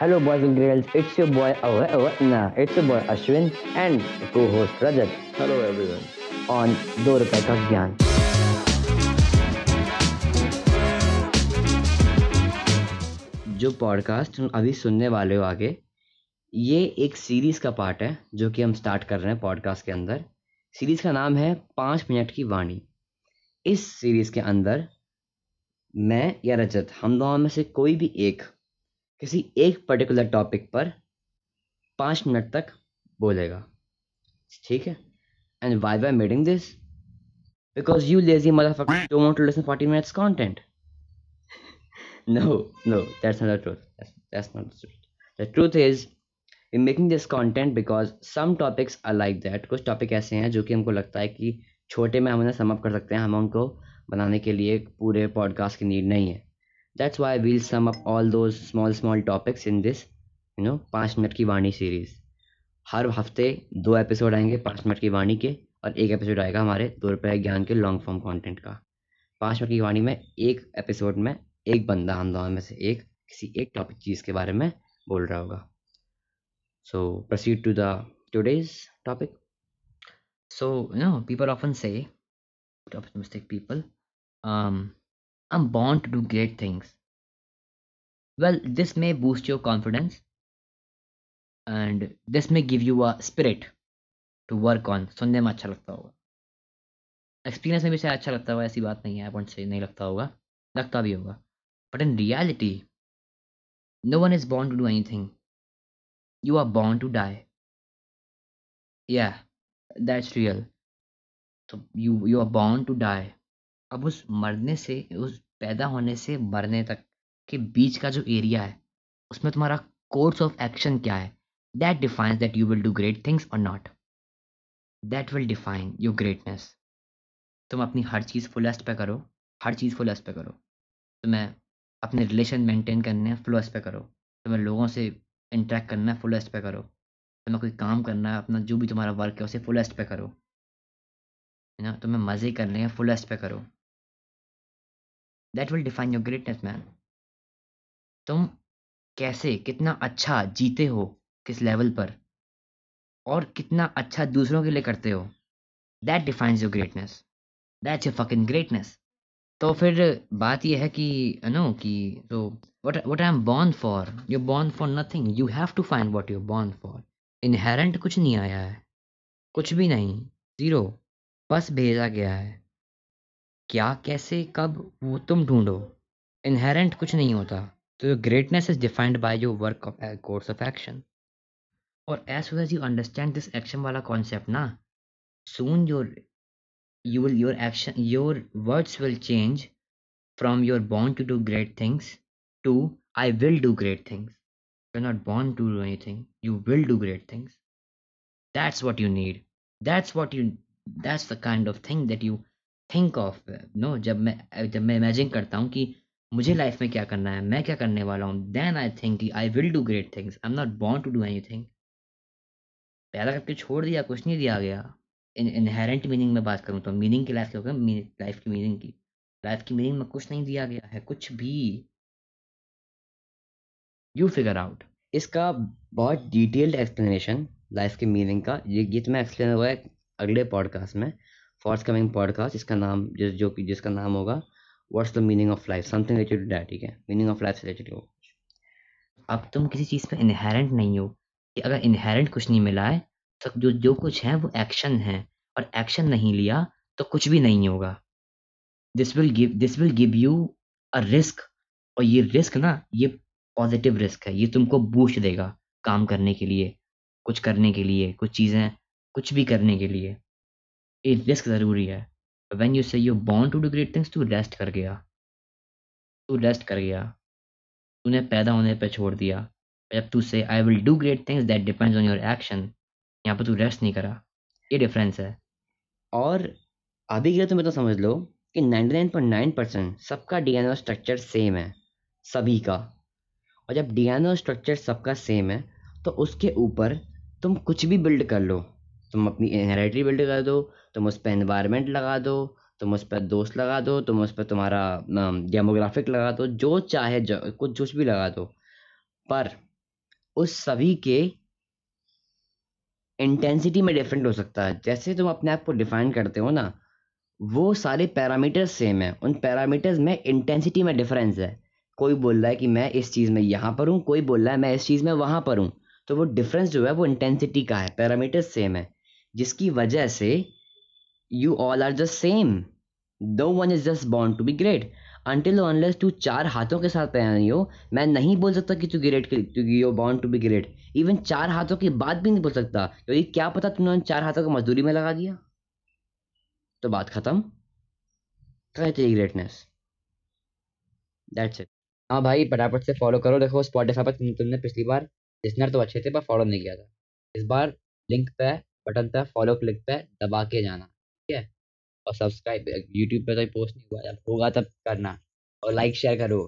Hello, boys and girls. It's your boy. Oh, oh, nah, it's your boy Ashwin and co-host Rajat Hello everyone. on दो रुपए का ज्ञान जो podcast तुम अभी सुनने वाले हो आगे ये एक सीरीज़ का पार्ट है जो कि हम स्टार्ट कर रहे हैं पॉडकास्ट के अंदर सीरीज़ का नाम है पाँच मिनट की वाणी इस सीरीज़ के अंदर मैं या रजत हम दोनों में से कोई भी एक किसी एक पर्टिकुलर टॉपिक पर पाँच मिनट तक बोलेगा। ठीक है? And why why making this because you lazy mother fuck no no that's not the truth that's not the truth the truth is in making this content because some topics are like that कुछ topic ऐसे हैं जो कि हमको लगता है कि छोटे में हम उन्हें समअप कर सकते हैं। हम उनको बनाने के लिए पूरे पॉडकास्ट की नीड नहीं है। That's why we'll sum up all those small small topics in this you know पाँच मिनट की वाणी सीरीज़ हर हफ़्ते दो एपिसोड आएँगे पाँच मिनट की वाणी के और एक एपिसोड आएगा हमारे दो रुपये ज्ञान के लॉन्ग फॉर्म कंटेंट का। पाँच मिनट की वाणी में एक एपिसोड में एक बंदा हम दोनों में से एक किसी एक टॉपिक चीज़ के बारे में बोल रहा होगा। So proceed to the today's topic So, you know, people often say, optimistic people, um, I'm born to do great things. Well, this may boost your confidence and this may give you a spirit to work on. सुनने में अच्छा लगता होगा। Experience में भी शायद अच्छा लगता होगा ऐसी बात नहीं है पॉइंट से नहीं लगता होगा लगता भी होगा। But in reality no one is born to do anything you are born to die या दैट्स रियल तो you you are born to die अब उस मरने से, उस पैदा होने से मरने तक के बीच का जो एरिया है, उसमें तुम्हारा कोर्स ऑफ़ एक्शन क्या है? That defines that you will do great things और not that will define your greatness तुम अपनी हर चीज़ फुलेस्ट पे करो, हर चीज़ फुलेस्ट पे करो। तुम्हें अपने रिलेशन मेंटेन करने हैं फुलेस्ट पे करो। तुम्हें लोगों से इंटरेक्ट करना है फुलेस्ट पे करो। तुम्हें कोई काम करना है, अपना जो भी तुम्हारा वर्क है, उसे फुलेस्ट पे करो। है ना? तुम्हें मज़े करने हैं फुलेस्ट पे करो। That will define your greatness man तुम कैसे कितना अच्छा जीते हो किस लेवल पर? और कितना अच्छा दूसरों के लिए करते हो? That defines your greatness that's your fucking greatness तो फिर बात यह है कि नो कि तो what what I am born for you born for nothing you have to find what you born for inherent कुछ नहीं आया है। कुछ भी नहीं. ज़ीरो बस भेजा गया है। क्या, कैसे, कब, वो तुम ढूंढो। इनहेरेंट कुछ नहीं होता। तो greatness is defined by your work of course of action और as soon you understand this action वाला कॉन्सेप्ट ना soon your you will your action your words will change from your bound to do great things to I will do great things you not bound to do anything you will do great things that's what you need that's what you that's the kind of thing that you think of, no, जब मैं जब मैं imagine करता हूँ कि मुझे life में क्या करना है, मैं क्या करने वाला हूँ then I think I will do great things I am not born to do anything पैदा करके छोड़ दिया, कुछ नहीं दिया गया। इन इनहेरेंट मीनिंग में बात करूँ तो मीनिंग की लाइफ की होगा लाइफ की मीनिंग की। लाइफ की मीनिंग में कुछ नहीं दिया गया है, कुछ भी। यू फिगर आउट इसका बहुत डिटेल्ड एक्सप्लेनेशन लाइफ के मीनिंग का, ये ये तुम्हें एक्सप्लेन हुआ है अगले पॉडकास्ट में। फॉर्स कमिंग पॉडकास्ट, इसका नाम, जिस, जो कि, जिसका नाम होगा what's the meaning of life something related ठीक है? मीनिंग ऑफ़ लाइफ से रिलेटेड हो अब तुम किसी चीज़ पर इनहेरेंट नहीं हो, कि अगर इनहेरेंट कुछ नहीं मिला है तो जो जो कुछ है, वो एक्शन है, और एक्शन नहीं लिया तो कुछ भी नहीं होगा। This will give this will give you a risk और ये रिस्क ना, ये पॉजिटिव रिस्क है, ये तुमको बूस्ट देगा, काम करने के लिए, कुछ करने के लिए, कुछ चीज़ें, कुछ भी करने के लिए। रिस्क ज़रूरी है। When you say you bound to do great things तू रेस्ट कर गया। तू रेस्ट कर गया। तूने पैदा होने पर छोड़ दिया। जब तू से I will do great things that depends on your action यहाँ पर तू रेस्ट नहीं करा। ये डिफरेंस है। और अभी के लिए तुम्हें तो समझ लो कि 99.9 परसेंट सबका डीएनए स्ट्रक्चर सेम है। सभी का। और जब डीएनए स्ट्रक्चर सबका सेम है तो उसके ऊपर तुम कुछ भी बिल्ड कर लो। तुम अपनी हेरिडिटी बिल्ड कर दो, तुम उस पर एनवायरनमेंट लगा दो, तुम उस पर दोस्त लगा दो, तुम उस पर तुम्हारा डेमोग्राफिक लगा दो, जो चाहे जो, कुछ कुछ भी लगा दो। पर उस सभी के इंटेंसिटी में डिफरेंट हो सकता है। जैसे तुम अपने आप को डिफाइन करते हो ना, वो सारे पैरामीटर्स सेम है। उन पैरामीटर्स में इंटेंसिटी में डिफरेंस है। कोई बोल रहा है कि मैं इस चीज़ में यहाँ पर हूँ, कोई बोल रहा है मैं इस चीज़ में वहाँ पर हूँ। तो वो डिफरेंस जो है वो इंटेंसिटी का है पैरामीटर्स सेम है। जिसकी वजह से you all are just same दो one is just bound to be great until unless तू चार हाथों के साथ पहन रही हो, मैं नहीं बोल सकता कि तू great you bound to be great even चार हाथों की बात भी नहीं बोल सकता, क्योंकि क्या पता तुमने उन चार हाथों को मजदूरी में लगा दिया। तो बात खत्म। कहे तेरी ग्रेटनेस दैट्स इट हाँ भाई, फटाफट से फॉलो करो। देखो स्पॉटिफाई पर तुमने पिछली बार लिसनर तो अच्छे थे, पर फॉलो नहीं किया था। इस बार लिंक पे बटन पे फॉलो क्लिक पे दबा के जाना, ठीक है? और सब्सक्राइब, यूट्यूब पे तो पोस्ट नहीं हुआ, जब होगा तब करना। और लाइक शेयर करो।